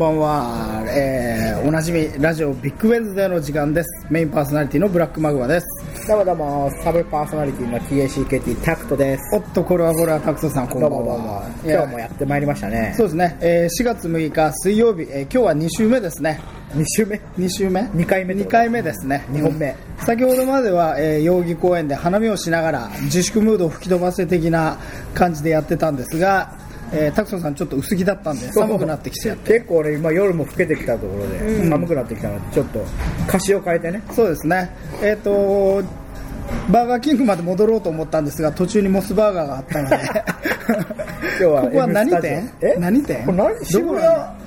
ばんは、えー、おなじみラジオビッグウェンズデーの時間です。メインパーソナリティのブラックマグマです。どうもどうも、サブパーソナリティの TACKT タクトです。おっとこれはこれはタクトさんこんばどうんもどうも。は。今日もやってまいりましたね。そうですね、えー、4月6日水曜日、えー、今日は2週目ですね。2週目？2週目？二回目って2こと？回目ですね。二本目。先ほどまでは、えー、代々木公園で花見をしながら自粛ムードを吹き飛ばせ的な感じでやってたんですが、えー、タクトさんちょっと薄着だったんで寒くなってきちゃって。結構ね、今夜も更けてきたところで、寒くなってきたので、ちょっと歌詞を変えてね。そうですね。えっ、とバーガーキングまで戻ろうと思ったんですが途中にモスバーガーがあったので。今日はここは何店？え？何店？これ何？ど渋谷、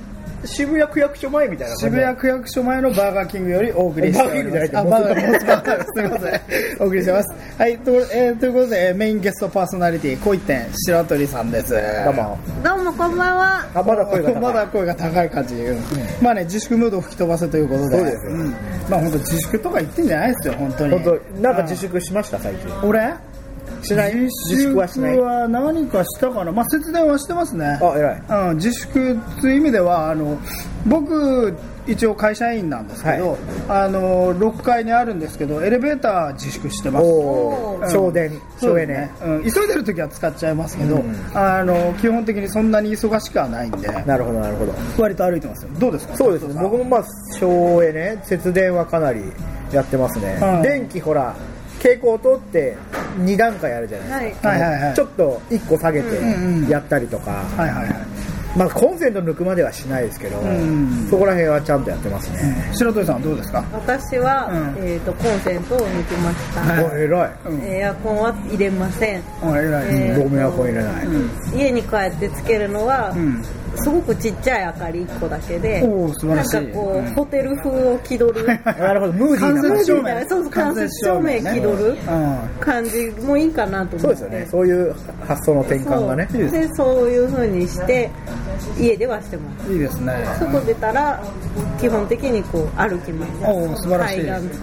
渋谷区役所前みたいな渋谷区役所前のバーガーキングよりお送りしております。バーガーキングじゃないす。すみません。お送りしてます。はい、と,、えーということで、えーメインゲストパーソナリティ、小一点白鳥さんです。どうも。どうもこんばんは。あ、まだ声が高い。まだ声が高い感じ、うんまあね自粛ムードを吹き飛ばせということでそうですよんまあ本当自粛とか言ってんじゃないですよ本当に本当なんか自粛しました、最近。俺？しない？自自粛はしない？は何かしたかな？まあ節電はしてますね。あ、偉い。うん、自粛という意味ではあの僕一応会社員なんですけど、はい。あの6階にあるんですけどエレベーター自粛してます。おー、省電、省エネ。ね。、うん、急いでる時は使っちゃいますけど、うん。あの基本的にそんなに忙しくはないんで。なるほど、なるほど。割と歩いてますよ。どうですか？そうです。ね、僕もまあ省エネ、節電はかなりやってますね、うん。電気、ほら、蛍光灯って2段階あるじゃないですか、はい。はいはいちょっと1個下げてうんうんやったりとか、はいはいはい。まあ、コンセント抜くまではしないですけど、んそこら辺はちゃんとやってますね。白鳥さんはどうですか？私は、うん。えっ、とコンセントを抜きました。はいお偉い、うん。エアコンは入れません。あ偉い、えー僕もエアコン入れない、家に帰ってつけるのは、うんすごくちっちゃい明かり1個だけで、なんかこう、うんホテル風を気取る。なるほど、ムーディー間な。そうそう間接照明。気取るうん感じもいいかなと思って。そうですよね、そういう発想の転換がね。でそういう風にして家ではしてます。いいですね。外出たら基本的にこう歩きます。おー素晴らしい、海岸。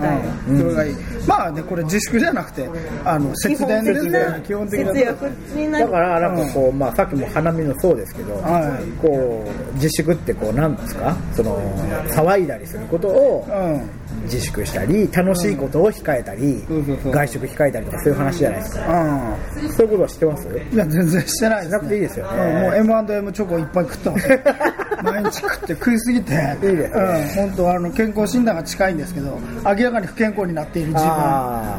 うん。それがいい。まあねこれ自粛じゃなくてあの節電ですね。基本的な節約になる。だから、なんかこう、まあ、さっきも花見のそうですけど、はい。こう、自粛ってこう、なんですか？その、騒いだりすることを、うん自粛したり楽しいことを控えたり、外食控えたりとかそういう話じゃないですか。うん。そういうことは知ってます？いや全然してないです、ね、しなくていいですよね。うんもう M&M チョコいっぱい食ってます。よ 毎日食って食いすぎて。いいですね。うん本当あの健康診断が近いんですけど明らかに不健康になっている自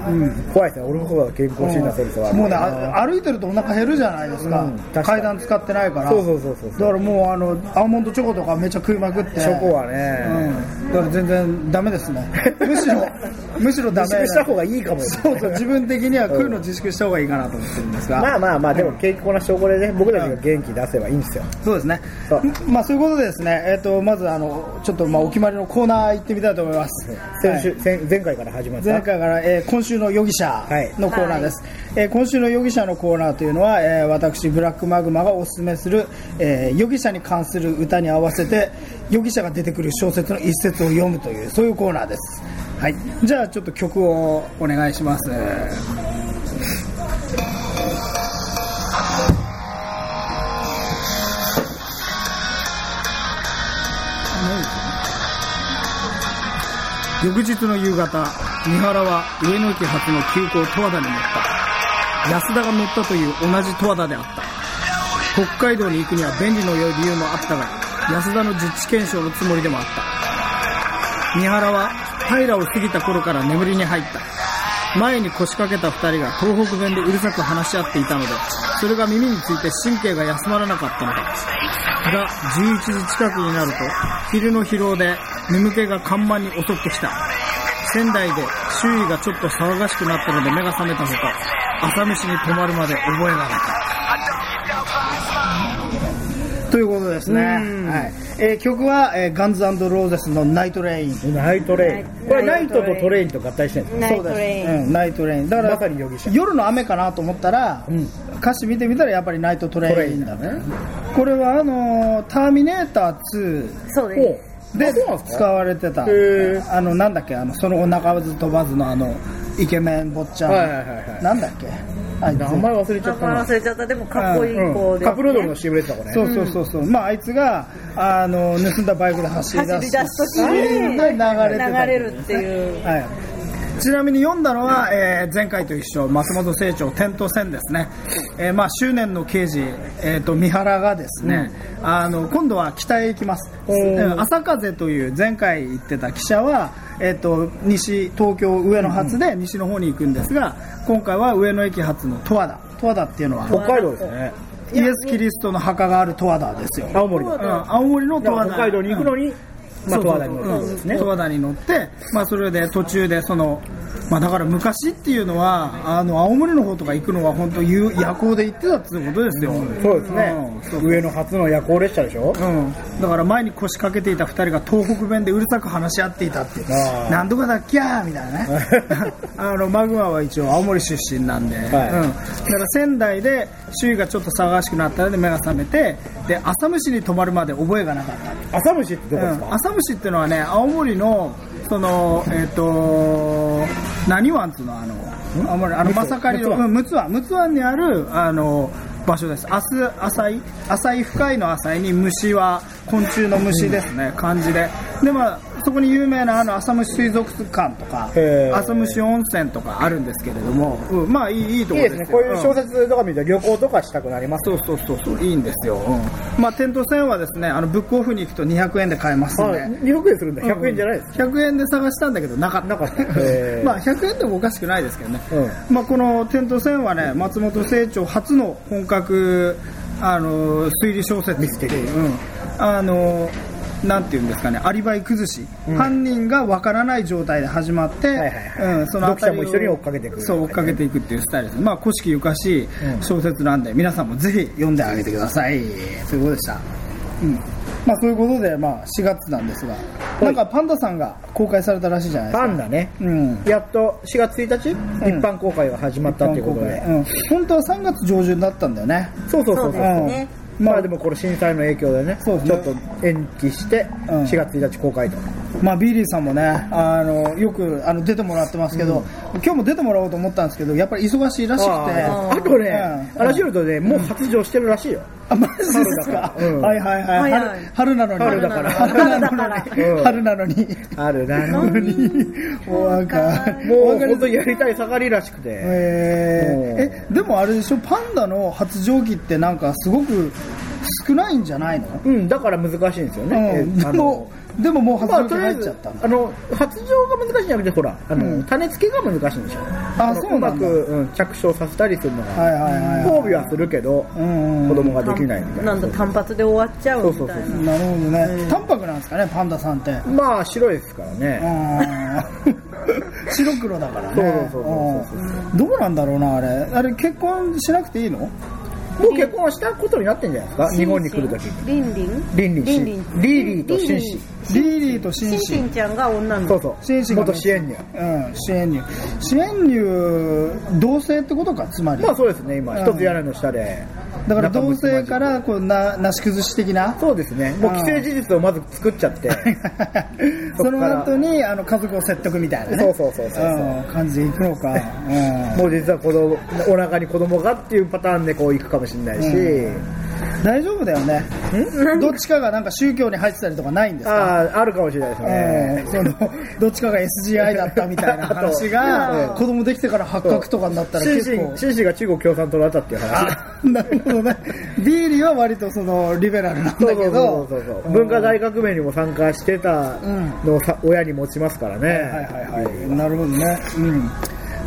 分。うん。怖いですね。俺もそうだ健康診断するとは。もうねあ歩いてるとお腹減るじゃないですか,、かに。階段使ってないから。そうそうそうそう。だからもうあのアーモンドチョコとかめっちゃ食いまくって。チョコはね、うん、だから全然ダメですねむしろむしろダメ自粛した方がいいかもそうそう自分的には食うの自粛した方がいいかなと思ってるんですが、まあまあまあでも健康な証拠でね僕たちが元気出せばいいんですよ。そうですね。そう。まあそういうことでですね。えっ、とまずあのちょっとまあお決まりのコーナー行ってみたいと思います。先週、はい。前前回から始まった。前回から、えー今週の容疑者のコーナーです、えー今週の容疑者のコーナーというのは、えー私ブラックマグマがおすすめする、えー容疑者に関する歌に合わせて容疑者が出てくる小説の一節を読むというそういうコーナーですはい。じゃあちょっと曲をお願いします。翌日の夕方三原は上野駅発の急行十和田に乗った。安田が乗ったという同じ十和田であった。北海道に行くには便利の良い理由もあったが安田の実地検証のつもりでもあった。三原は平を過ぎた頃から眠りに入った。前に腰掛けた二人が東北弁でうるさく話し合っていたのでそれが耳について神経が休まらなかったのだ。が11時近くになると昼の疲労で眠気が緩慢に襲ってきた。仙台で周囲がちょっと騒がしくなったので目が覚めたほか朝飯に泊まるまで覚えがなかった。ということですね、はいえー曲は、えーガンズローゼスのナイトレインナイトレインこれナイトとトレインと合体してるんですか？ナイトレイン。うん、ナイトレインだからまさに容疑者夜の雨かなと思ったら、うん。歌詞見てみたらやっぱりナイトトレインだね。これはあのーターミネーター2そうです。で使われてた。あのなんだっけ？あのその後鳴かず飛ばずのあのイケメン坊ちゃん、はいはいはいはい。なんだっけ？あいつ名前忘れちゃったな。忘れちゃった。でもかっこいい子で、うんカップヌードルの CM 出てた子ね。そうそうそうそう、まああいつがあの盗んだバイクで走り出す。走り出す時に流れ流れるっていう。はい、ちなみに読んだのは、えー前回と一緒松本清張点と線ですね、えーまあ、執念の刑事、えー、と三原がですね、あの今度は北へ行きます、うん朝風という前回言ってた記者は、えー、と西東京上野発で西の方に行くんですが今回は上野駅発の十和田。十和田っていうのは北海道ですね。イエス・キリストの墓がある十和田ですよ、青森の。うん、青森の十和田。北海道に行くのに、まあ、十和田に乗るんですね。十和田に乗って、まあ、それで途中でその、まあ、だから昔っていうのはあの青森の方とか行くのは本当夜夜行で行ってたっていうことですよ、そうですね。うん。上野初の夜行列車でしょ。うん、だから前に腰掛けていた2人が東北弁でうるさく話し合っていたっていう。あーなんとかだっきゃーみたいなね。あのマグマは一応青森出身なんで、うん、だから仙台で周囲がちょっと騒がしくなったので目が覚めてで浅虫に泊まるまで覚えがなかった。浅虫ってどこですか、うん、浅虫っていうのはね青森のそのえっ、と何湾っつうのあの青森あのまさかりの陸奥湾。陸奥湾にあるあの場所です。明日浅い浅い深いの浅いに虫は昆虫の虫ですね、漢字で。でまあそこに有名なあの浅虫水族館とか浅虫温泉とかあるんですけれども、うんまあいいいいといいころですね。こういう小説とか見ると旅行とかしたくなりますそうそうそうそういいんですよ、うん。まあ店頭線はですねあのブックオフに行くと200円で買えますんで、はい。200円するんだ。100円じゃないです、100円で探したんだけどなかった。なかった。まあ100円でもおかしくないですけどね、うまあ、この「点と線」はね松本清張初の本格あの推理小説ミステリー、うん、あのなんていうんですかねアリバイ崩し、犯人がわからない状態で始まって、はいはいはい。うん、その読者も一緒に追っかけていくそう追っかけていくっていうスタイルです。まあ古式ゆかしいうん。小説なんで、皆さんもぜひ読んであげてください。ということでした。うん。まあそういうことで、まあ、4月なんですが、なんかパンダさんが公開されたらしいじゃないですか。パンダね。うん。やっと4月1日、うん。一般公開が始まったということで、うん。本当は3月上旬だったんだよね。そうそうそうそう。そうですね。まあでもこの震災の影響でねちょっと延期してうん。4月1日公開と、まあ、ビリーさんもね、あの、よく、あの、出てもらってますけど、今日も出てもらおうと思ったんですけど、やっぱり忙しいらしくて。あとね、うん。話によるとね、もう発情してるらしいよ。あ、マジですか、春だから。うん。はいはいはい。はいはい。春春なのに。春だから。春なのに。春なのに。あるなのに。おわか。もうおわかり本当にやりたい盛りらしくて。えー、えでもあれでしょ？パンダの発情期ってなんかすごく少ないんじゃないの、うん、だから難しいんですよね。うん、でもでももう発まあ、情期とりあえず入っちゃったあの発情が難しいんじゃなくてほらあの、うん。種付けが難しいんでしょあのそうなんだ。まく、うん、着床させたりするのが、はいはいはいはい。交尾はするけど、うんうん子供ができないみたいな。なんだ単発で終わっちゃうみたいそうそうなそう。なるほどね、淡白なんですかねパンダさんって。まあ白いですからね、うん。白黒だからね。そうそうそうそう。うん。どうなんだろうなあれ。あれ結婚しなくていいの？もう結婚したことになってんじゃないですか？日本に来るときリンリン。リンリン。リンリンリーリーとシンシリーリーとシンシン。シンシンちゃんが女の子。そうそう。シンシン元支援にうん支援入支援入同性ってことか？つまり。まあそうですね今。うん。一つ屋根の下でだから同性からこうななし崩し的な？そうですね。もう既成事実をまず作っちゃって。その後にあの家族を説得みたいなね。そうそうそうそうそう。ん感じでいくのか、うん。もう実は子供お腹に子供がっていうパターンでこう行くかもしれないし、大丈夫だよね。どっちかがなんか宗教に入ってたりとかないんですか？あああるかもしれないですえね、えそのどっちかが SGI だったみたいな話あが と 子供できてから発覚とかになったら結構。シンシが中国共産党だったっていう話。あなるほどね。ビリーは割とそのリベラルなんだけど。文化大革命にも参加してたのをさ親に持ちますからね、はいはいはい。なるほどね。うん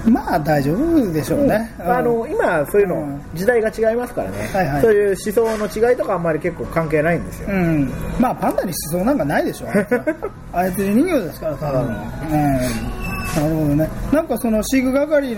まあ大丈夫でしょうね、あの今そういうの、うん。時代が違いますからね、はいはい。そういう思想の違いとかあんまり結構関係ないんですよ、うん、まあパンダに思想なんかないでしょ。あいつ人形ですからただの、うん。なるほどね。なんかその飼育係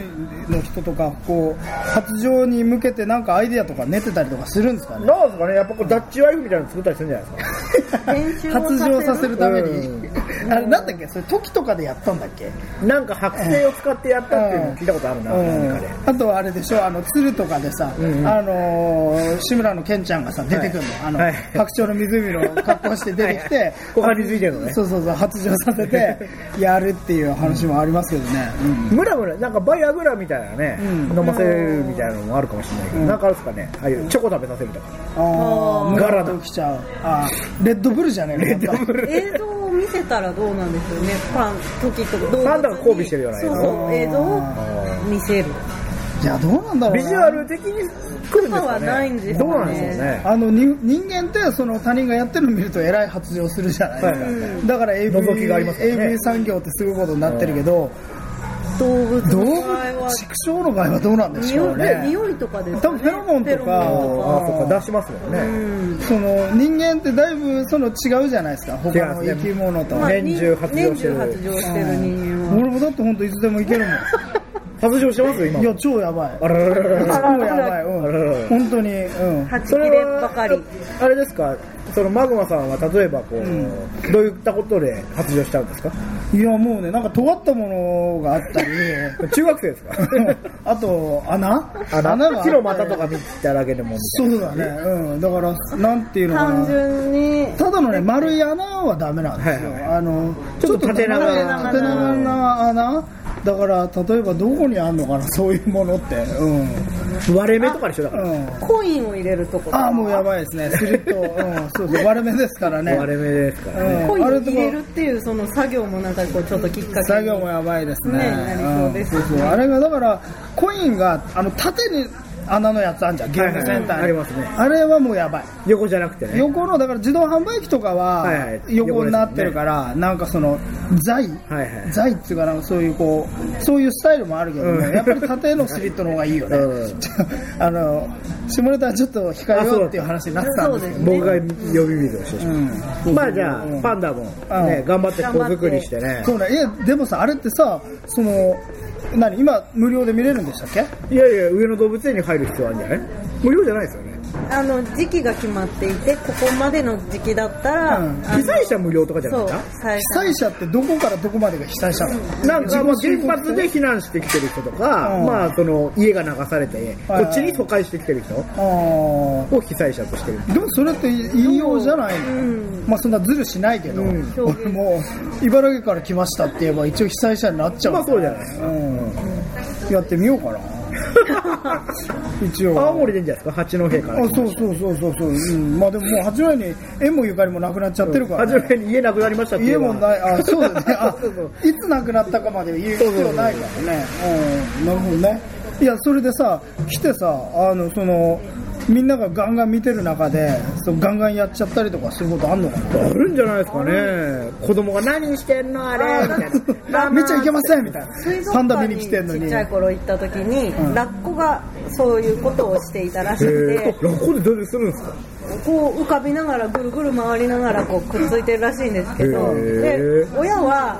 の人とかこう発情に向けてなんかアイデアとか練ってたりとかするんですかね。なんですかね。やっぱこうダッチワイフみたいなの作ったりするんじゃないですか 発情させるために、うん。あれなんだっけ？それ時とかでやったんだっけ？なんか剥製を使ってやったっていうのを聞いたことあるな、うん。あとはあれでしょ？あの鶴とかでさ、んうん。あのー志村のケンちゃんがさ出てくるの、あの、はい。白鳥の湖の格好して出てきて股間についてるのね。そうそうそう発情させて やるっていう話もありますけどね、うん。ムラムラ、なんかバイアグラみたいなね、うん。飲ませるみたいなのもあるかもしれないけど、うん。なんかあるんですかね、ああいうチョコ食べさせるとか。ああガラときちゃう。あーレッドブルじゃねえの？レッドブル。映像を見せたらどうなんでしょうね。パン時とか動物にパンダが交尾してるような映像そうそう映像を見せる。いやどうなんだろうなビジュアル的に来るんですかね。とかはないんですかね。どうなんでしょうね。あのに人間ってその他人がやってるの見るとえらい発情するじゃないですか、だから AV, 覗きがありますよね。AV 産業ってすごいことになってるけど、動物動物畜生の場合はどうなんでしょうね。匂いとかです多分フェロモンとかあとっか、出しますもんね。うん。その人間ってだいぶその違うじゃないですか。他の生き物と、まあ年中発情してる。年中発情してる人間は。俺もだって本当いつでもいけるもん 発情してます今。いや超やばい。あらららら。ら超やばい、うん、ら本当にうん。吐き切ればかり。あれですか、そのマグマさんは例えばこう、ん。どういったことで発情しちゃうんですか？いやもうねなんか尖ったものがあったり。中学生ですか？あと穴？あがあったり。木の股とか見ただけでもそうだね。うん。だからなんていうのか単な純に。ただのね丸い穴はダメなんですよ、はいはいあのちょっと縦長ちょっと縦長な穴だから例えばどこにあんのかな？そういうものって。うん。な。割れ目とかでしょだから。うん。コインを入れるとこああもうやばいですね。スリット、うん、そうそう。割れ目ですからね。割れ目ですからね。うん。コインを入れるっていうその作業もなんかこうちょっときっかけに。作業もやばいですね。ねなりそうです。ん。そうそう。あれがだからコインがあの縦に穴のやつあんじゃん。ゲームセンターに、はいはいありますね。あれはもうやばい。横じゃなくてね。横のだから自動販売機とかはいはい。は横になってるから、なんかその材はいはい。材っていうかなんかそういうこうそういうスタイルもあるけども、うんやっぱり縦のスリットの方がいいよね、うん。あの下ネタはちょっと控えようっていう話になってたんですけど僕が呼び水をしてしまううん。まあじゃあ、パンダもね、頑張って子作りしてね。そうね。いやでもさあれってさその何？今無料で見れるんでしたっけ？いやいや、上野動物園に入る必要あるんじゃない？無料じゃないですよね。あの時期が決まっていてここまでの時期だったら、うん。被災者無料とかじゃないか？被災者。ってどこからどこまでが被災者？なのなんかもう原発で避難してきてる人とか、うん。まあその家が流されて、はい。こっちに疎開してきてる人あを被災者としてる。ーでもそれって言いようじゃないの、うん。まあそんなズルしないけど、うん。俺も茨城から来ましたって言えば一応被災者になっちゃうまあそうじゃないですか。うん。やってみようかな一応。青森でいいんじゃないですか？八戸から。あそうそうそうそう。そう、うん、まあでももう八戸に縁もゆかりもなくなっちゃってるから、八戸に家なくなりましたって家もない。あ そうだね。あそうそういつ亡くなったかまで言う必要ないからね。うん。なるほどね。いやそれでさ来てさあのそのみんながガンガン見てる中でそうガンガンやっちゃったりとかすることあんのかな？あるんじゃないですかね。子供が何してんの？あれ。みたいな。見ちゃいけませんみたい水なパンダ見族館にちに来てんのに。っちゃい頃行った時に、うん。ラッコがそういうことをしていたらしえくて、ー、ラッコでどうするんですか？こう浮かびながらぐるぐる回りながらこうくっついてるらしいんですけど。で親は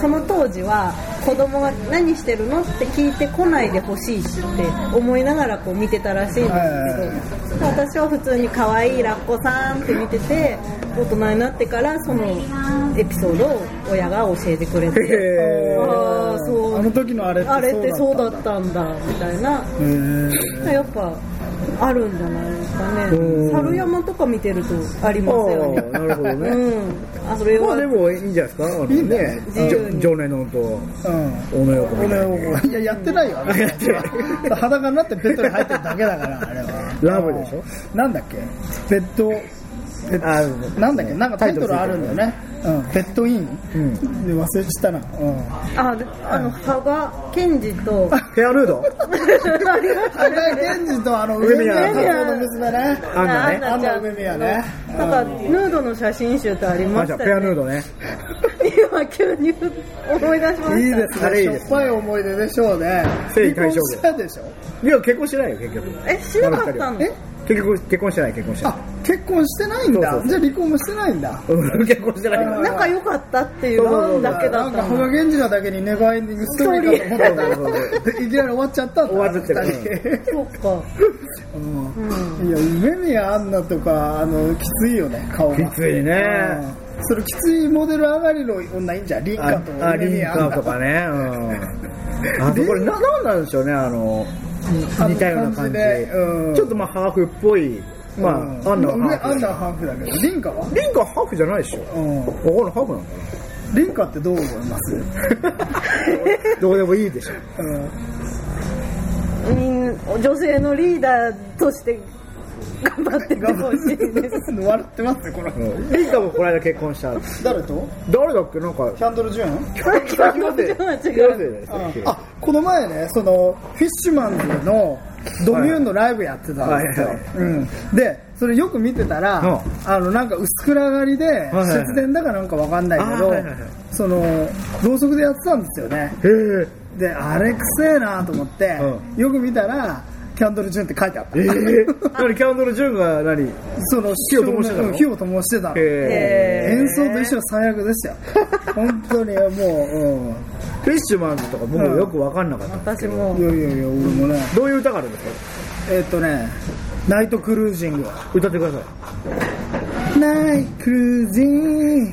その当時は子供が何してるのって聞いてこないでほしいって思いながらこう見てたらしいんですけど。私は普通に可愛いラッコさんって見てて大人になってからそのエピソードを親が教えてくれて。ああそう。あの時のあれってそうだったんだ。みたいなやっぱあるんじゃないですかうん。ね猿山とか見てるとありますよね。なるほどね。うん。あそれは。まあでもいいんじゃないですか？あのねね自由に。ジョネノンとうん。小野横みたいややってないよあやってない裸になってベッドに入ってるだけだから あれは。ラブでしょ？なんだっけ？ベッドベッあなんだっけ？なんかタイトルあるんだよねうん。ベッドイン。うん。で忘れちゃったな。うん。あであの羽賀健二とフェアヌード。あれケンジとあの上宮。の娘ね。アンナね。アね。なんかヌードの写真集ってありあましたじゃあフェアヌードね。今急に思い出しました。いいです。ねあれいいです。しょっぱい思い出でしょうね。征夷大将軍離婚したでしょ。いや結婚してないよ結局。えしなかったの？え？結局結婚してない結婚してない。あ結婚してないんだ。そうそうそう。じゃあ離婚もしてないんだ。うん結婚してないよ。あ仲良かったっていうだけだなんか羽賀ったの。源氏なだけにネバーエンディングストーリーかと思ったいきなり終わっちゃったんだ。終わっちゃってる二人。そうか。うん。いや梅宮アンナとかあのきついよね顔が。きついね。それきついモデル上がりの女いいんじゃん。リンカとあ、リンカーとかね。うん。あとこれ、な、なんなんでしょうね、あの、似たような感じで。うんちょっとまあ、ハーフっぽい。まあ、アンナは上ハーフ。アンナはハーフだけどリンカは？リンカーハーフじゃないでしょ。うんわかんない、ハーフなのかリンカってどう思います？な どうでもいいでしょ。うん女性のリーダーとして頑張っててほしいです。笑ってますねこのうんリンカーもこの間結婚した。誰と？誰だっけ？なんか、キャンドル・ジュン？広瀬。違う広瀬ですあこの前ねそのフィッシュマンズのドミューンのライブやってたんですよ、はいはい。うん、でそれよく見てたら、うあのなんか薄暗がりで、節電だかなんかわかんないけど、あはいはいはい。そのろうそくでやってたんですよね。へえ。であれくせえなと思って、うよく見たらキャンドル・ジュンって書いてあった、ええ。何、キャンドル・ジュンが何？その火を灯してたの。うん火を灯してたえ。演奏と一緒は最悪ですよ。本当にもう、うん。フィッシュマンズとか僕よくわかんなかった。私も。いやいやいや、俺もね、どういう歌があるんですか？えーっとね、ナイトクルージング。歌ってください。ナイトクルージン。グ、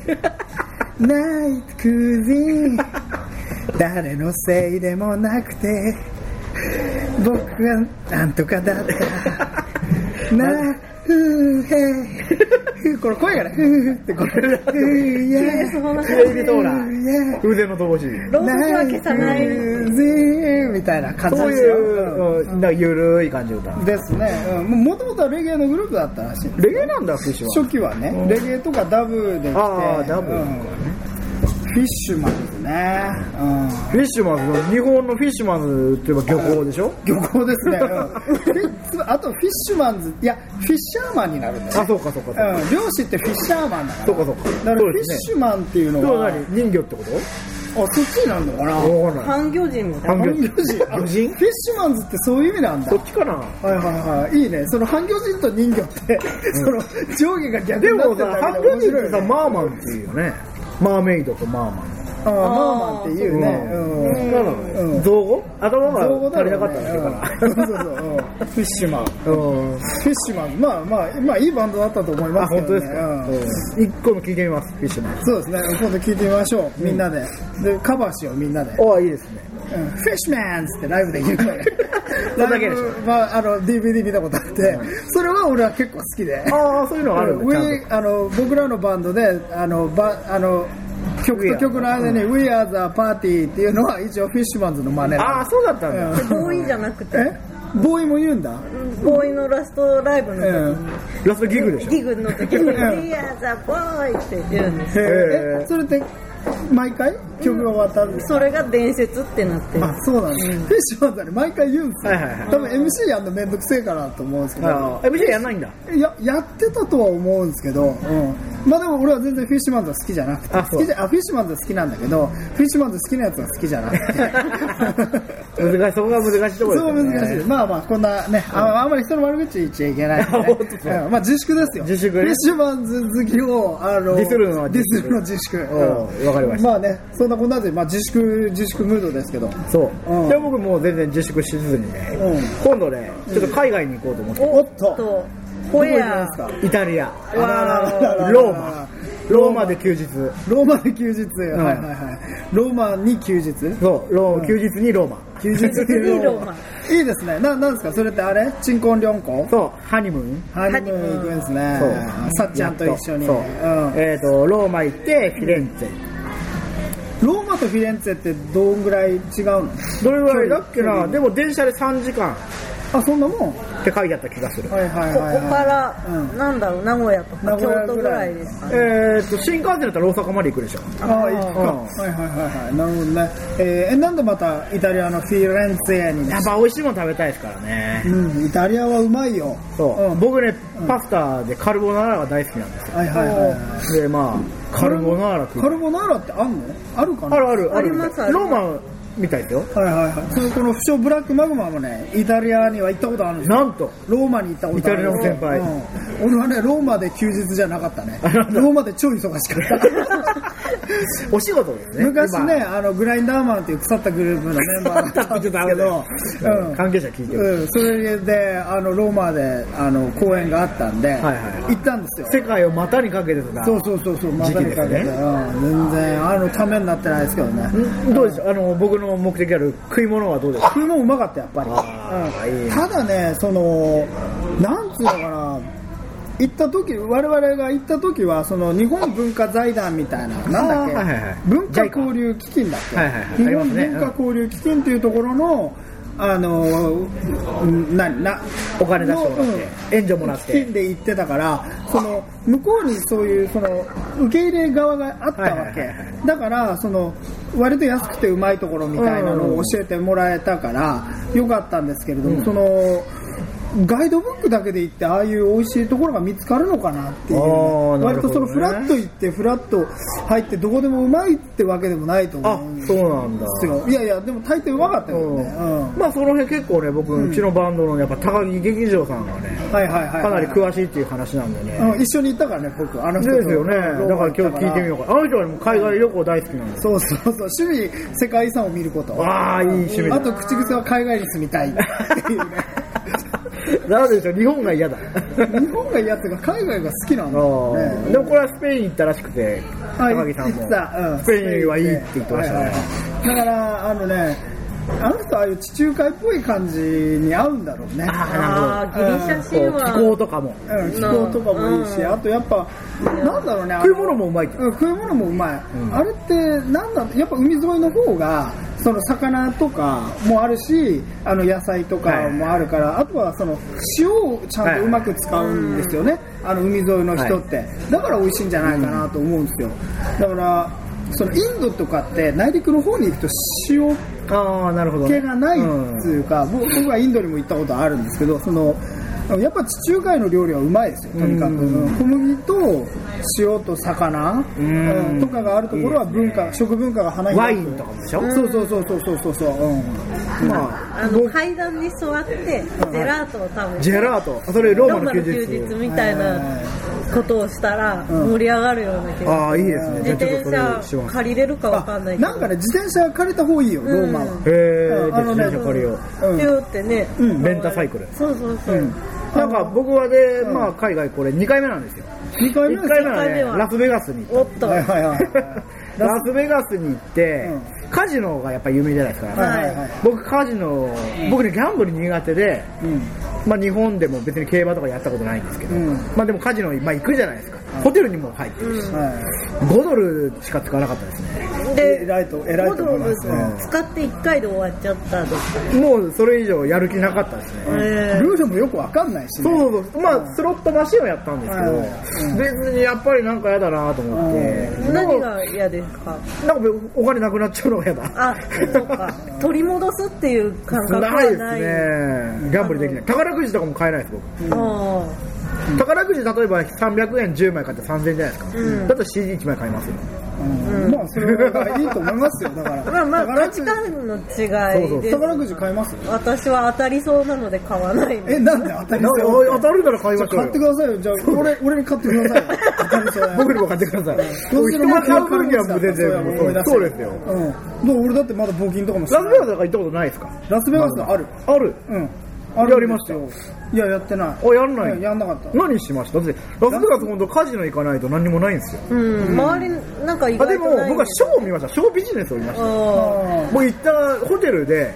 ナイトクルージン。グ、誰のせいでもなくて、僕がなんとかだった。な、ふーへーこれ声がね、ふーってこれ、ふーイェーふーイェー風前の灯火。ろうそくは消さない。いみたいな感じそうですよ。いう、うんなゆるい感じの歌。ですね。うんもともとはレゲエのグループだったらしい。レゲエなんだ、フィッシュマン。初期はね、うんレゲエとかダブで来て、ああ、ダブィッシュマンですね。うんフィッシュマンズの、日本のフィッシュマンズって言えば漁港でしょ？漁港ですね。うんフィあとフィッシュマンズ、いや、フィッシャーマンになるんだよあ、ね。そうかそうかそうか。うん、漁師ってフィッシャーマンだから。そうかそうかだからフィッシュマンっていうのそうは、何人魚ってこと？あ、そっちになるのかな？半魚人みたいな。半魚人。あ魚人？フィッシュマンズってそういう意味なんだ。そっちかな？はいはいはい。いいね。その半魚人と人魚って、その上下が逆でもさ、になってるだ半けで魚人ってさ。マーマンって言うよね。マーメイドとマーマン。ああ、マーマンって言うね。うん。うん造語？頭が足りなかったんそうそうそう。うんフィッシュマン。フ。ィッシュマン。まあまあ、まあいいバンドだったと思いまあ、すけどね。本当ですか？一個も聞いてみます、フィッシュマン。そうですね。今度聞いてみましょう。みんなで。で、カバーしよう、みんなで。おいいですね。うん。フィッシュマンズってライブで言うのね。それだけでしょ。まあ、あの、DVD 見たことあって、それは俺は結構好きで。ああ、そういうのがあるんウだ、ちゃんィあの僕らのバンドであのばあの曲と曲の間に「We Are the Party」っていうのは一応フィッシュマンズの真似と。ああ、そうだったんだ。うん。ボーイじゃなくて、え？ボーイも言うんだ？ボーイのラストライブの時に、ラストギグでしょ。ギグの時に、We are the boy って言うんです。えー。それって毎回曲が終わったんですそれが伝説ってなってる。あそうなんです、フィッシュマンズはね。毎回言うんですよ、はいはいはい。多分 MC やるのめんどくせえかなと思うんですけど。MC やんないんだ。いややってたとは思うんですけど、うん、まあでも俺は全然フィッシュマンズは好きじゃなくて好きじゃあフィッシュマンズは好きなんだけどフィッシュマンズ好きなやつは好きじゃなくて 難しい、そこが難しいところそうですよね。難しい。まあまあ、こんなね、ああんまり人の悪口言っちゃいけない ね、まあ自粛ですよ。自粛ねフィッシュマンズ好きを、あの、ディスるのはディ自粛スるの自粛。うんわかりましたまあね、そんなこんなで、まあ自粛、自粛ムードですけど。そう。うんじゃあ僕もう全然自粛しずにね、うん今度ね、ちょっと海外に行こうと思って、おっと。こ行きホエアますか？イタリア、ローマ、ローマで休日。ローマで休日。はいはいはい。ローマに休日？そう、ロー休日にローマ。休日ににローマ。いいですね。な、なんですか？それってあれ？チンコンリョンコそう、ハニムーン？ハニムーン行くんですね。そう。さっちゃんと一緒に。そう。うん。えっと、ローマ行って、フィレンツェ。ローマとフィレンツェってどんぐらい違うの？どれぐらい？だっけな。でも電車で3時間あ、そんなもんって書いてあった気がする。はいはいこはい、こから、うんなんだろう、名古屋とか京都ぐらいですかね。えっと、新幹線だったら大阪まで行くでしょ。ああ、行くか。うんはいはいはいはい。なるほどね。えーえ、なんでまたイタリアのフィレンツェにやっぱ美味しいもの食べたいですからね。うん、イタリアはうまいよ。そう。ん僕ね、パスタでカルボナーラが大好きなんですよ。はいはいはいはい。で、まあ、カルボナーラ。カルボナーラってあんの？あるかな？あるあるありますありますローマみたいですよ。はいはいはい。そのこの不詳ブラックマグマもね、イタリアには行ったことあるんですよ。なんと、ローマに行ったことあるイタリアの先輩うん俺はね、ローマで休日じゃなかったね。ローマで超忙しかった。お仕事ですね。昔ね、あの、グラインダーマンっていう腐ったグループのメンバーだったんですけど、今、関係者聞いてる。うん、それで、あの、ローマで、あの、公演があったんで、はいはい行ったんですよ。世界を股にかけてた。そうそうそうそう、またにかけて、ねうん、全然、あの、ためになってないですけどね。んどうでしょうあの、僕の目的ある食い物はどうですか？食い物うまかった、やっぱり。うん。ただね、その、なんつうのかな、行った時、我々が行った時は、その日本文化財団みたいな、なんだっけ、はいはいはい。文化交流基金だっけ、はいはいはい。あ日本文化交流基金っていうところの、あの、うんな、な、お金出してもらって、援助もらっ基金て。で行ってたから、その、向こうにそういう、その、受け入れ側があったわけ。だから、その、割と安くてうまいところみたいなのを教えてもらえたから、よかったんですけれども、その、ガイドブックだけで行って、ああいう美味しいところが見つかるのかなっていう、ね割とそのフラッと行って、フラッと入って、どこでもうまいってわけでもないとあ思うんで、そうなんだ。いやいや、でも大抵うまかったよね。うんうんまあその辺結構ね、僕、うちのバンドのやっぱ高木劇場さんがね、はいはいはい。かなり詳しいっていう話なんでね。うん一緒に行ったからね、僕。あの人とですよね。だから今日聞いてみようか。あの人はもう海外旅行大好きなんです。そうそうそう、趣味、世界遺産を見ること。ああ、いい趣味だ。あと、口癖は海外に住みたいっていうね。なぜでしょう、日本が嫌だ。日本がいいやつが海外が好きなんだよあねー。でもこれはスペイン行ったらしくて、あ高木さんも。うん。スペインはいいって言ってましたね。はいはいはい。だから、あのね、あの人ああいう地中海っぽい感じに合うんだろうね。ああギリシャ神こう気話候とかも。うん、気候とかもいいし、うん。あとやっぱ、なんだろうね、食い物もうまいってうん、食い物もうまい。うん。あれって、なんだやっぱ海沿いの方が、その魚とかもあるし、あの野菜とかもあるから、あとはその塩をちゃんとうまく使うんですよね、あの海沿いの人って。だから美味しいんじゃないかなと思うんですよ。だから、そのインドとかって内陸の方に行くと塩ああ、なるほど。系がないっていうか、僕僕はインドにも行ったことあるんですけど、そのやっぱ地中海の料理はうまいですよ、とにかく。うん小麦と塩と魚、うんうんとかがあるところは文化、食文化が花開く。ワインとかもでしょ？そうそうそうそうそうそうそう。うん、まあ、あの階段に座ってジェラートを食べてジェラート？あそれローマの休ローマの休日。日みたいなことをしたらうん盛り上がるような気がああ、いいですね。自転車。借りれるかわかんないけどなんかね、自転車借りた方がいいよ、ローマは。へえ、あのね自転車借りよう。うんピューってね、うんレンタサイクル。そうそうそう、うんなんか僕はで、まあ海外これ2回目なんですよ。2回目1回目はね、ラスベガスに行っおっと、はいはいはい。た。ラスベガスに行って、カジノがやっぱ有名じゃないですか。はいはいはい。僕カジノ、僕ねギャンブル苦手で、うんまあ日本でも別に競馬とかやったことないんですけど、うんまあでもカジノ、まあ行くじゃないですか。ホテルにも入ってるし、は5ドルしか使わなかったですね。い。で偉いと、偉いと思います。コドル使って1回で終わっちゃったですもうそれ以上やる気なかったですね。えルールもよくわかんないしね。そうそうそう。まあ、スロットマシンをやったんですけど、うん別にやっぱりなんか嫌だなと思って、ー、何が嫌ですか？なんかお金なくなっちゃうのが嫌だ。あそうか取り戻すっていう感覚はなないいですね。ギャンブルできない。宝くじとかも買えないです、僕。あ宝くじ例えば300円10枚買って3000円じゃないですか。うんだったら CD1 枚買いますよ。うんまあ、それがいいと思いますよ。だから。あまあまあ価値観の違いです宝くじ買います私は当たりそうなので買わないのえ、なんで当たりなそう当たるから買いましょうよってくださいよ。じゃあ、俺、俺に買ってくださいよ。当たりそう僕にも買ってください。どうせ人が買う分にはもう全然もうそうですよ。うん。どう俺だってまだ募金とかもしてラスベガスとか行ったことないですか？ラスベガスある。ある。うん。やりましたよ。いや、やってない。あ、やんない？ややんなかった。何しました？だって、ラスベガス本当カジノ行かないと何にもないんですよ。うん周りなんか意あでも外とない僕はショーを見ました。ショービジネスを見ました。ああ僕行ったホテルで、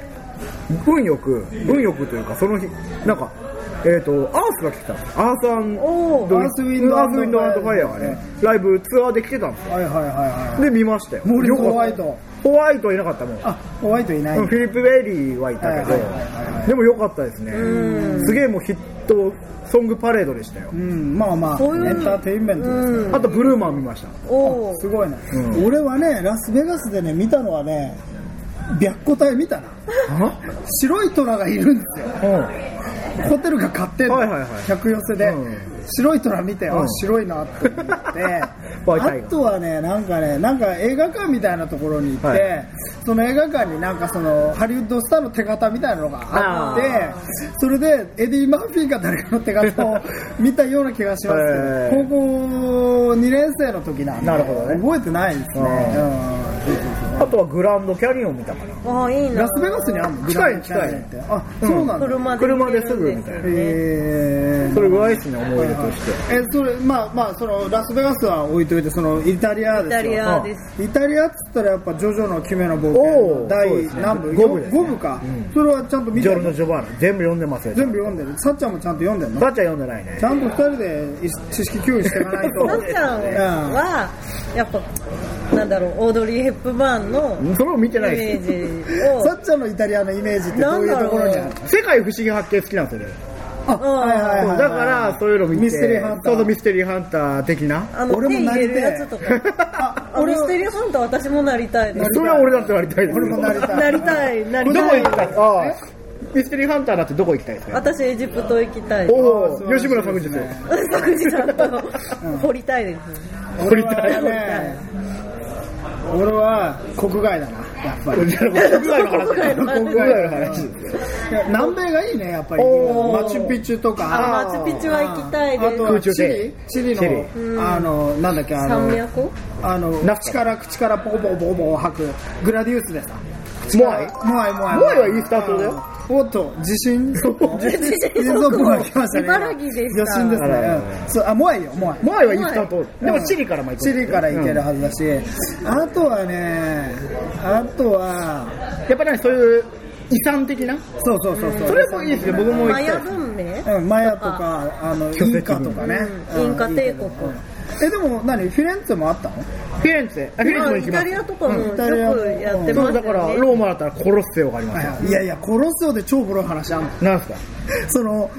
運よく、運よくというか、その日、なんか、えっ、と、アースが来てたんです。アースアンおドアースウィンドアースウィンドアンドファイヤーがね、ライブツアーで来てたんですよ。はいはいはいはい。で、見ましたよ。モーリスよかったホワイト。ホワイトはいなかったもん。あ、ホワイトいない。うんフィリップ・ベイリーはいたけどでも良かったですね。すげえもうヒットソングパレードでしたよう。ん、まあまあ、エンターテインメントですね。うんあとブルーマン見ました。おすごいね、うん俺はね、ラスベガスでね、見たのはね、白虎隊見たな。白い虎がいるんですよ。うん。ホテルが買ってんの、はいはいはい客寄せで、うん白い虎見て、うん。あ白いなって思って。あとはねなんかねなんか映画館みたいなところに行って、はい。その映画館になんかそのハリウッドスターの手形みたいなのがあってあそれでエディ・マーフィーか誰かの手形を見たような気がします。けど、高校2年生の時なんでなるほどね。覚えてないですね、うんあとはグランドキャニオン見たかな。ああいいな。ラスベガスにあるの？近いグランドキャニオンって。あうんそうなんだ、車で車ですぐみたいな。えー。それぐらいですね思い出として。えそれまあまあそのラスベガスは置いといてそのイタリアですよ。イタリアです。イタリアっつったらやっぱジョジョの奇妙な冒お険ー第何部？五部ですね。五部か、うん。それはちゃんと見てる？ジョルノ・ジョバーナ。全部読んでますよ全部読んでる。さっちゃんもちゃんと読んでるの？バッチャ読んでないね。ちゃんと二人で知識共有していかないと。さっちゃんはやっぱなんだろうオードリー・ヘップバーンのそれを見てイメない。ですージを。さっちゃんのイタリアのイメージってどういうところにある？世界不思議発見好きなんですよね。あはいはいはいはい。だ。からそういうの見てミステリーハンター。そうミステリーハンター的な？俺もなりてえ。やつとか。あ俺ミステリーハンター私もなりたいそれは俺だってなりたいです。俺もなりたい。なりたいなりどこたい行きたい？ミステリーハンターだってどこ行きたい？ですか私エジプト行きたいおお吉村作治で作治さんと 掘りたいです。掘りたい俺は国外だなやっぱり。国外の話国外の話南米がいいねやっぱり。マチュピチュとか。あマチュピチュは行きたいあとですはチリ。空中でチリチリ。のあのなんだっけあのあのナフ口から口からポコポコポコポコ吐くグラディウスでさ。モアイ？モアイモアイモアイ。はいいスタートだよおっと地震そこ地震そこが来ましたね茨城でした地震ですね。うん。そうあモアイよモアイ。モアイはいいスタートでもチリからも行く。チリから行けるはずだし、あとはねあとはやっぱりそういう遺産的な？そうそうそうそう。それもいいですよ僕も行きたヤ文明？うん、マヤとかあのインカとかね、うん。インカ帝国えでも何？フィレンツェもあったの？フィレンツェ。あフィレンツェも行イきます。タリアとかもよくタリアもやってますよね。そうだからローマだったらコロッセオがありますよ。いやいやコロッセオで超ボロい話あんの。なんすか？その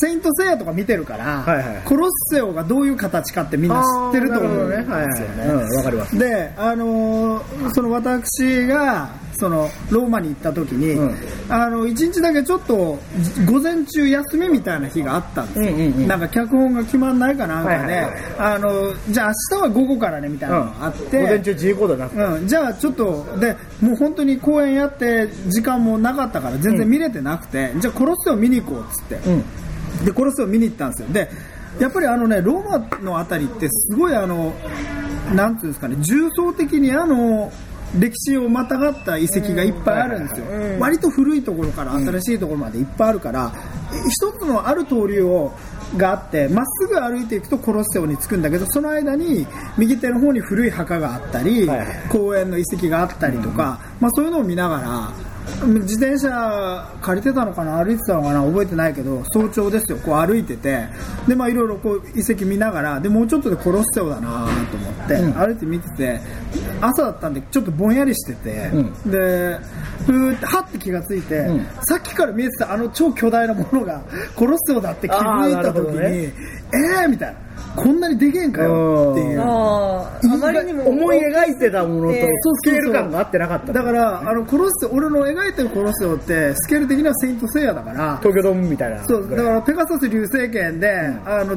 セイントセイヤとか見てるから、はいはい。コロッセオがどういう形かってみんな知ってると思うんねですよはいはいね、うんわかります。で、あのーその私がそのローマに行った時に、うん。あの一日だけちょっと午前中休みみたいな日があったんですよ、うんうんうんなんか脚本が決まんないかなんかで、はいはいはい。あのじゃあ明日は午後からねみたいなのがあって、午前中自由行動なくてうん、じゃあちょっとでもう本当に公演やって時間もなかったから全然見れてなくて、じゃあコロッセオ見に行こうっつって、うんでコロッセオ見に行ったんですよ。でやっぱりあのねローマのあたりってすごいあのなんていうんですかね重層的にあの歴史をまたがった遺跡がいっぱいあるんですよ、割と古いところから新しいところまでいっぱいあるから、一つのある通りをがあってまっすぐ歩いていくとコロッセオに着くんだけどその間に右手の方に古い墓があったり、公園の遺跡があったりとか、まあ、そういうのを見ながら自転車借りてたのかな？歩いてたのかな？覚えてないけど早朝ですよ。こう歩いてて。でまあいろいろこう遺跡見ながらでもうちょっとでコロッセオだなと思って、歩いて見てて朝だったんでちょっとぼんやりしてて、うん。でふーってはって気がついて、うん。さっきから見えてたあの超巨大なものがコロッセオだって気づいた時に、ね。えーみたいなこんなにでけえんかよっていう。あまりにも思い描いてたものとね。スケール感が合ってなかっただから、あの、コロッセオ、俺の描いてるコロッセオって、スケール的にはセイントセイヤだから、東京ドームみたいな。そう、だからペガサス流星拳で、あの、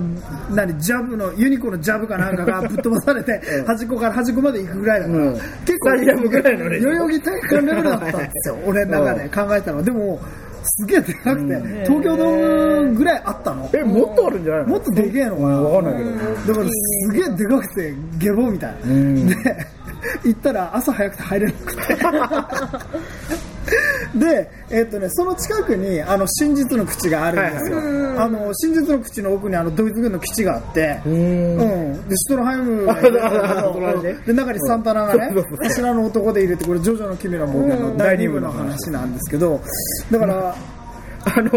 何、ジャブの、ユニコのジャブかなんかが ぶっ飛ばされて、端っこから端っこまで行くぐらいだから、うん。結スタジアムぐらいのね代々木体育館レベルだったんですよ、俺の中で考えたのは。でも、すげえでかくて、東京ドームぐらいあったの。えもっとあるんじゃないの？もっとでけえのかな。わかんないけど。だからすげえでかくてゲボみたいな、ん。で行ったら朝早くて入れなくて で、えっとね、その近くにあの真実の口があるんですよ、あの真実の口の奥にあのドイツ軍の基地があって、ううん。んでシュトロハイム。がで？中にサンタナがね柱の男でいるってこれジョジョの奇妙な冒険の第2部の話なんですけどだからあの、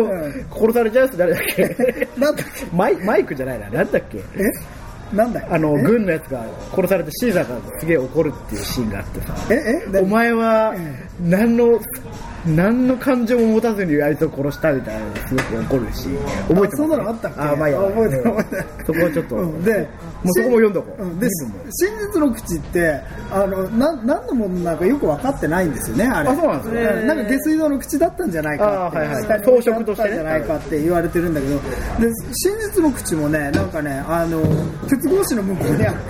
殺されちゃうやつ誰だっけ？な んだっマイマイクじゃないな。なんだっけけ？え？なんだよ。あのえ？軍のやつが殺されてシーザーがすげえ怒るっていうシーンがあってさ。え？え？お前はえ何の何の感情も持たずにあいつを殺したみたいなのがすごく怒るし覚えてます？あそんなの？あったっけ？あまあいいや。覚えて覚えてるそこはちょっと、うん。でもうそこも読んどこう、うん。で真実の口ってあのな何のものなのかよく分かってないんですよねあれ。あそうなんですねうん。なんか下水道の口だったんじゃないかってあはいはい。下にとしてねったんじゃないかって言われてるんだけど。で真実の口もねなんかねあの鉄格子の向こうにあって。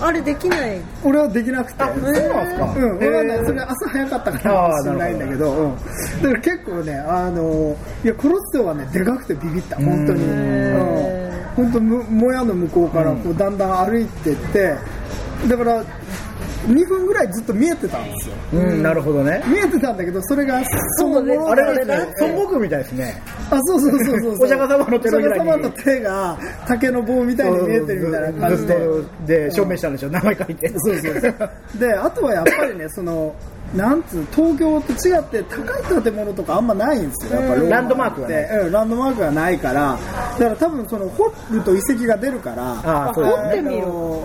あれできない。俺はできなくて。そうなんですか。うん、俺はね、それ朝早かったからかもしれないんだけど、うん、だから結構ね、あの、いや、コロッセオはね、でかくてビビった、本当に。うん。本当む、もやの向こうから、こう、だんだん歩いてって、だから、2分ぐらいずっと見えてたんですよ。うんなるほどね。見えてたんだけど、それが、そのものあれだって孫悟空みたいですね。あ、そうそうそうそう。お釈迦様の手のひらに。お釈迦様の手が、竹の棒みたいに見えてるみたいな感じで。で証明したんでしょ。名前書いて。そうそうそう。で、あとはやっぱりね、その、なんつう、東京と違って高い建物とかあんまないんですよ、やっぱランドマークがないうん、ランドマークがないから、だから多分その、掘ると遺跡が出るから、ああそうですね。掘ってみるろ。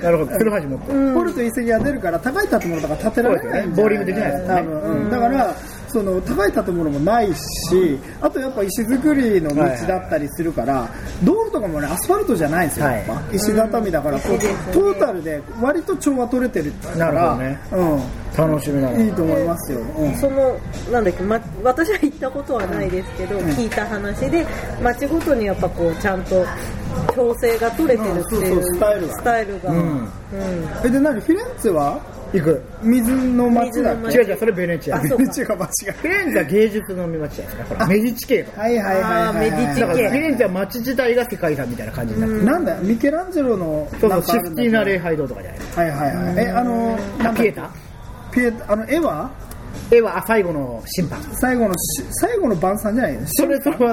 なるほど。鶴橋持って。掘ると遺跡が出るから、高い建物とか建てられないんじゃない？ね。ボーリングできないですよね。多分、うん。だから、その高い建物もないし、あとやっぱ石造りの道だったりするから、道路とかもね、アスファルトじゃないんですよ、はい。やっぱ。石畳だから、こうトータルで割と調和取れてるから、なるほどね。楽しみなうん、の。いいと思いますよ。うん。そのなんだっけ、ま、私は行ったことはないですけど、聞いた話で町ごとにやっぱこうちゃんと調整が取れてるっていう,、うん。そうそうスタイルが。スタイルが、うん。うん。え、で、何フィレンツェは？行く。水の町だ違う違うそれベネチア。フあそうか。違う間違ィレンツェは芸術の町じゃないですかほらメディチ系とはいはいはいはい、はい。メディチだから系。フィレンツェは町自体が世界遺産みたいな感じになってる、なんだよミケランジェロのそうなそうんシフティーかあるんだけど。な礼拝堂とかじゃないはいはいはい。え、あの、なんだピエタ。ピエタ、あの、絵は？絵はあ最後の審判。最後のし、最後の晩餐じゃないのそれそれは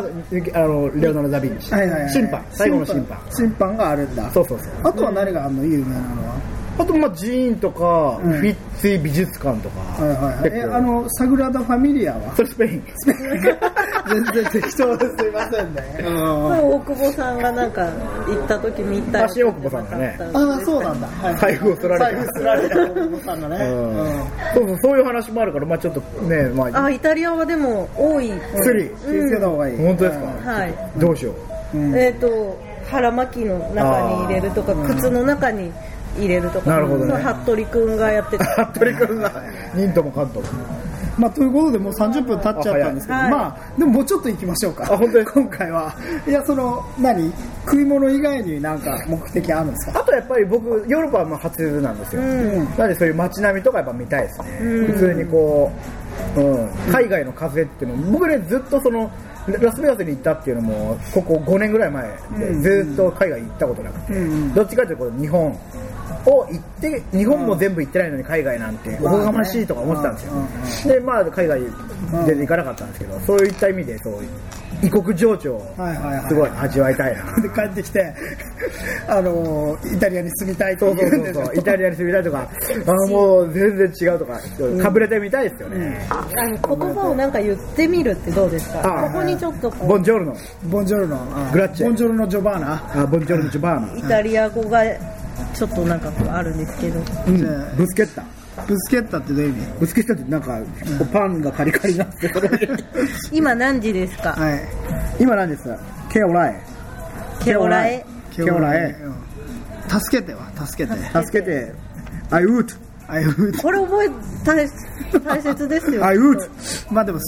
あのレオナルド・ダ・ヴィンチ、はいはいはい。審判。最後の審判。審判があるんだ。そうそうそう。あとは何があるの？有名なのは。あとまあ寺院とか、うん。フィッツィ美術館とか、はいはいはい。え、あの、サグラダ・ファミリアは？それスペイン。全然適当ですいませんね。大久保さんがなんか行った時見た足大久保さんがね。ああ、そうなんだ。はい。財布を取られて財布取られた大久保さんがね。うん。うんそうそうそういう話もあるからまあちょっとねまああイタリアはでも多い、スリ気をつけた方がいい。本当ですか？はい。どうしよう。うん。えっ、と腹巻きの中に入れるとか靴の中に入れるとか。なるほどね。その服部くんがやってた。服部君が。忍とも関東も。まあ、ということでもう30分経っちゃったんですけど、あ早い。まあ、でももうちょっと行きましょうか。あ本当ですか？今回は。いや、その、何？食い物以外になんか目的あるんですか？あとやっぱり僕ヨーロッパはまあ初なんですよ、うん。なのでそういう街並みとかやっぱ見たいですね、普通にこう、うん、海外の風っていうのも僕ねずっとそのラスベガスに行ったっていうのもここ5年ぐらい前でずっと海外行ったことなくて、うん。どっちかというと日本を行って日本も全部行ってないのに海外なんておこがましいとか思ってたんですよ、でまあ海外全然行かなかったんですけどそういった意味でそう異国情緒をはいはいはい。すごい味わいたいな、で帰ってきて、あのイタリアに住みたいとそうそうそうそう、イタリアに住みたいとか、あー もう全然違うとか、かぶれてみたいですよね。あの言葉をなんか言ってみるってどうですか？あここにちょっとこう。ボンジョルノ、ボンジョルノ、あグラッチェ。ボンジョルノ・ジョバーナ。あボンジョルノジョバーナ、イタリア語がちょっとなんかこうあるんですけど。うん。ブスケッタ。ブスケッタってどういう意味？ブスケッタってなんか、こうパンがカリカリになって、今何時ですか？はい。今何ですか？ケオラエ。ケオラエケオラ助けては、助けて。助けて、I would, これ覚え大大切ですよ。I would, まあでも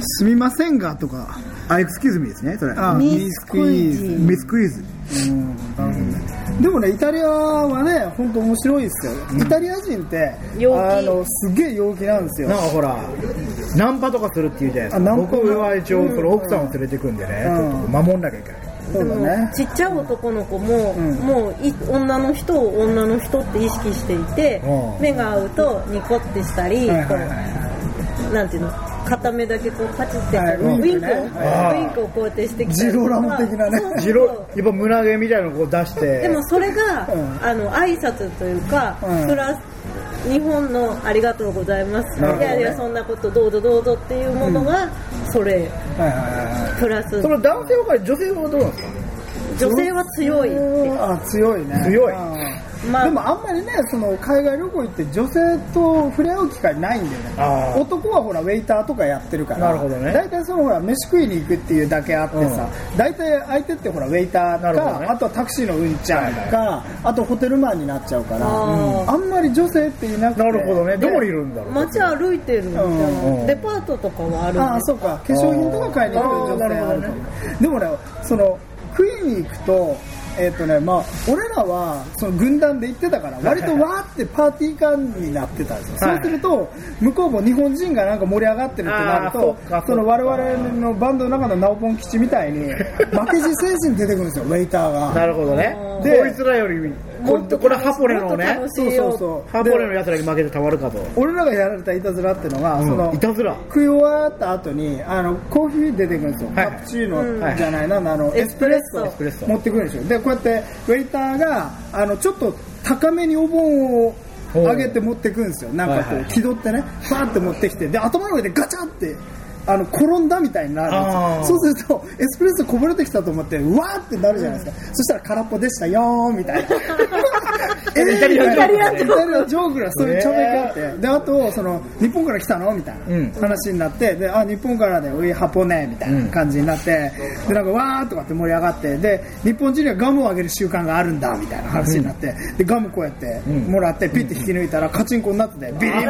す、すみませんがとか、I excuse me ですね、それ。あミスクイズミスクイズ。でもね、イタリアはね、本当面白いですよ。イタリア人って、あの、すげえ陽気なんですよなん。かほら、ナンパとかするって言うじゃないですか。僕は一応、その奥さんを連れてくんでね、ちうんょっとこう守んなきゃいけない。そうだね。ちっちゃい男の子も、んもうい女の人を女の人って意識していて、うん目が合うとニコってしたり、はいはいこうなんていうの？片目だけこうパチって、はい。ウィンクねウィンクをこうやってしてきたりジローラモ的なね。ジロ、やっぱ胸毛みたいなのをこう出して。でもそれが、うん。あの挨拶というか、うん。プラス日本のありがとうございます、ね。いやいやそんなことどうぞどうぞっていうものが、それ。はいはいはいプラス。その男性は女性はどうなんですか？女性は強い。あ、強いね。強い。うんまあでもあんまりねその海外旅行行って女性と触れ合う機会ないんだよね。男はほらウェイターとかやってるから。なるほどね。大体そのほら飯食いに行くっていうだけあってさ、大体相手ってほらウェイターか、ね。あとはタクシーのうんちゃんか、あとホテルマンになっちゃうからあーあんまり女性っていなくて。なるほどね。でどこにいるんだろう。街歩いてるじゃん、うん。デパートとかはあるんああそうか。化粧品とか買いに行く女性あるかも。でもねその食いに行くとえっ、とねまあ俺らはその軍団で行ってたから割とわーってパーティー感になってたんですよ、はいそうすると向こうも日本人がなんか盛り上がってるってなるとその我々のバンドの中のナオポン吉みたいに負けじ精神出てくるんですよ ウェイターが。なるほどね。でこいつらより、こもっとこれハポネのね。そうそうそう。ハポネの奴らに負けてたまるかと。俺らがやられたいたずらっていうのが、そのいたずら。食い終わった後にあのコーヒー出てくるんですよ、はいカプチーノじゃないな、あのエエスプレッスプレッソ。ソエスプレッソ。持ってくるんですよ。でこうやってウェイターがあのちょっと高めにお盆を上げて持ってくるんですよ。なんかこはいはいはい。う気取ってねバーって持ってきてで頭の上でガチャってあの転んだみたいになるんあーですよ。そうするとエスプレッソこぼれてきたと思ってうわーってなるじゃないですか、そしたら空っぽでしたよーみたいな。えーイタリアンジョークがそういうちょめがあって、であとその日本から来たの？みたいうん。な話になってであ日本からでウイハポネみたいな感じになって、でなんかわーとかって盛り上がってで日本人にはガムをあげる習慣があるんだみたいな話になって、でガムこうやってもらってピッて引き抜いたらカチンコになっててビリン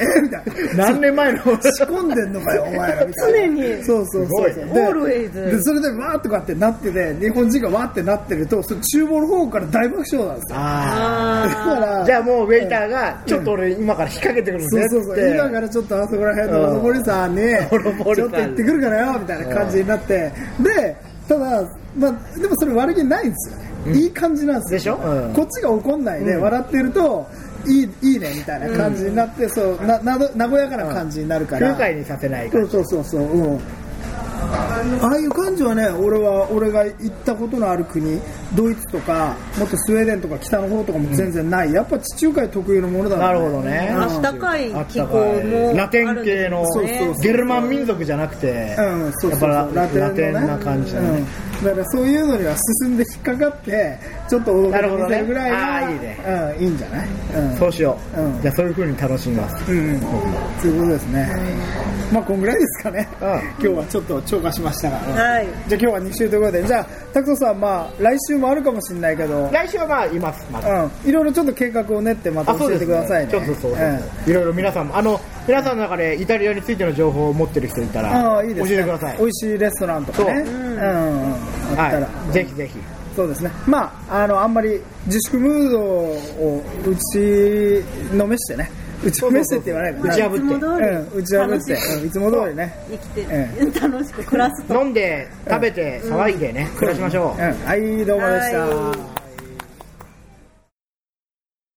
えみたいな。何年前の仕込んでんのかよ お前らみたいな。常に。そうそうそう。ででそれでわーとかってなってて日本人がわーってなってるとそれ厨房の方から大爆笑なんですよ。あだからあ。じゃあもうウェイターが、ちょっと俺今から引っ掛けてくるんでそうそうそう。今からちょっとあそこら辺のロボリさんにロボリさん。ちょっと行ってくるからよみたいな感じになって。でただ、まあ、でもそれ悪気ないんですよ。ね、いい感じなんですよ。でしょ？うん。こっちが怒んないで笑ってるといいいいねみたいな感じになって、そうななど和やかな感じになるから、空海にさせないから。そうそうそうそう、うん、ああいう感じはね俺は俺が行ったことのある国ドイツとかもっとスウェーデンとか北の方とかも全然ない、やっぱ地中海特有のものだなるほどね。あったかい気候もラテン系のそうそうそうゲルマン民族じゃなくて、うん、そうそうそう。やっぱラのね。ラテンな感じだね。うん、だからそういうのには進んで引っかかってちょっと驚き見せるぐらいが、なるほどね。うん、いいんじゃない、うん、そうしよう、うん。じゃあそういう風に楽しみます。うんうん、そういうことですね、まあこんぐらいですかね、うん。今日はちょっと超過しましたが、はい。じゃあ今日は2週ということで。じゃあタクトさんまあ来週もあるかもしれないけど。来週はまあいます、まだ。うん、いろいろちょっと計画を練ってまた教えてくださいね。ちょっとそうそうそう、いろいろ皆さんもあの皆さんの中でイタリアについての情報を持ってる人いたうん、らああいいです、ね、教えてください。美味しいレストランとかね。そう。うん、うん、あったら、はいぜひぜひ。そうですね。まああのあんまり自粛ムードを打ちのめしてね。打ちのめしてって言わない打ち破って。いつも通り。うん、打ち破って、い。つも通りね。生きて、え楽しく暮らすと。飲んで食べて騒いでね、暮らしましょう、うん、はい、どうもでした。はい